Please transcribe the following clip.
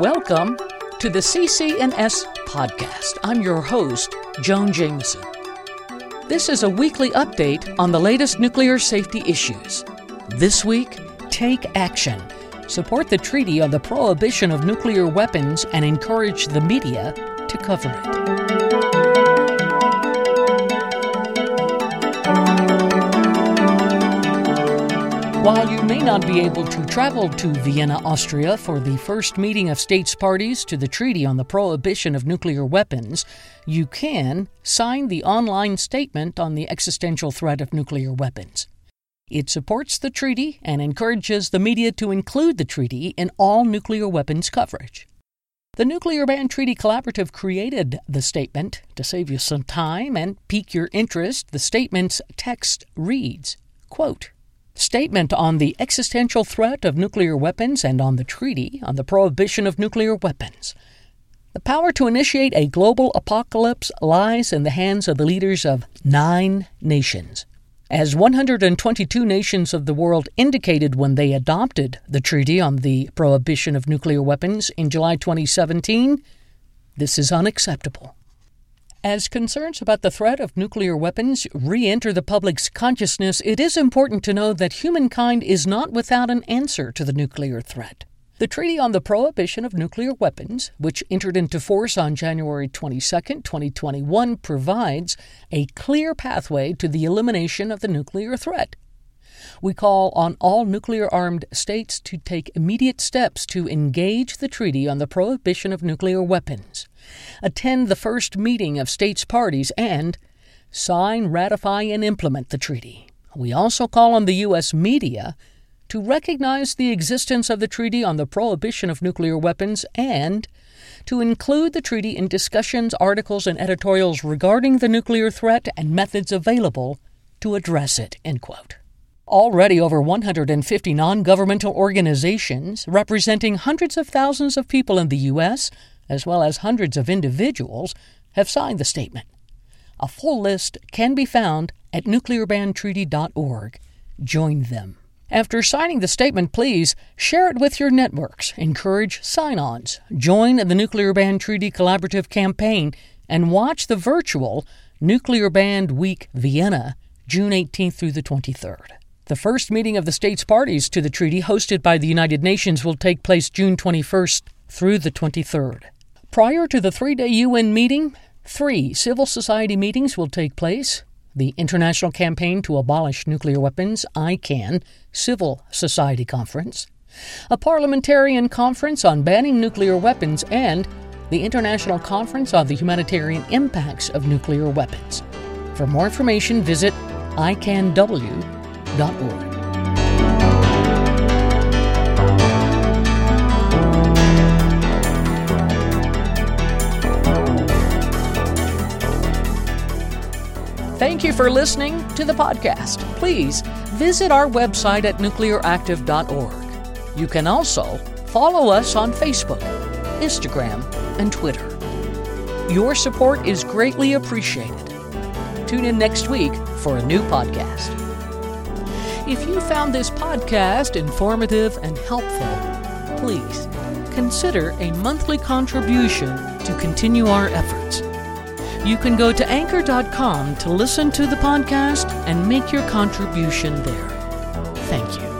Welcome to the CCNS podcast. I'm your host, Joan Jameson. This is a weekly update on the latest nuclear safety issues. This week, take action. Support the treaty on the prohibition of nuclear weapons and encourage the media to cover it. While you may not be able to travel to Vienna, Austria for the first meeting of states parties to the Treaty on the Prohibition of Nuclear Weapons, you can sign the online statement on the existential threat of nuclear weapons. It supports the treaty and encourages the media to include the treaty in all nuclear weapons coverage. The Nuclear Ban Treaty Collaborative created the statement to save you some time and pique your interest. The statement's text reads, quote, Statement on the existential threat of nuclear weapons and on the treaty on the prohibition of nuclear weapons. The power to initiate a global apocalypse lies in the hands of the leaders of nine nations. As 122 nations of the world indicated when they adopted the Treaty on the Prohibition of Nuclear Weapons in July 2017, this is unacceptable. As concerns about the threat of nuclear weapons re enter the public's consciousness, it is important to know that humankind is not without an answer to the nuclear threat. The Treaty on the Prohibition of Nuclear Weapons, which entered into force on January 22, 2021, provides a clear pathway to the elimination of the nuclear threat. We call on all nuclear armed states to take immediate steps to engage the Treaty on the Prohibition of Nuclear Weapons, attend the first meeting of states parties, and sign, ratify, and implement the treaty. We also call on the U.S. media to recognize the existence of the Treaty on the Prohibition of Nuclear Weapons and to include the treaty in discussions, articles, and editorials regarding the nuclear threat and methods available to address it. End quote. Already over 150 non governmental organizations representing hundreds of thousands of people in the U.S., as well as hundreds of individuals, have signed the statement. A full list can be found at nuclearbantreaty.org. Join them. After signing the statement, please share it with your networks, encourage sign ons, join the Nuclear Ban Treaty Collaborative campaign, and watch the virtual Nuclear Banned Week Vienna, June 18th through the 23rd. The first meeting of the states parties to the treaty, hosted by the United Nations, will take place June 21st through the 23rd. Prior to the three day UN meeting, three civil society meetings will take place the International Campaign to Abolish Nuclear Weapons, ICAN, Civil Society Conference, a parliamentarian conference on banning nuclear weapons, and the International Conference on the Humanitarian Impacts of Nuclear Weapons. For more information, visit Thank you for listening to the podcast. Please visit our website at nuclearactive.org. You can also follow us on Facebook, Instagram, and Twitter. Your support is greatly appreciated. Tune in next week for a new podcast. If you found this podcast informative and helpful, please consider a monthly contribution to continue our efforts. You can go to anchor.com to listen to the podcast and make your contribution there. Thank you.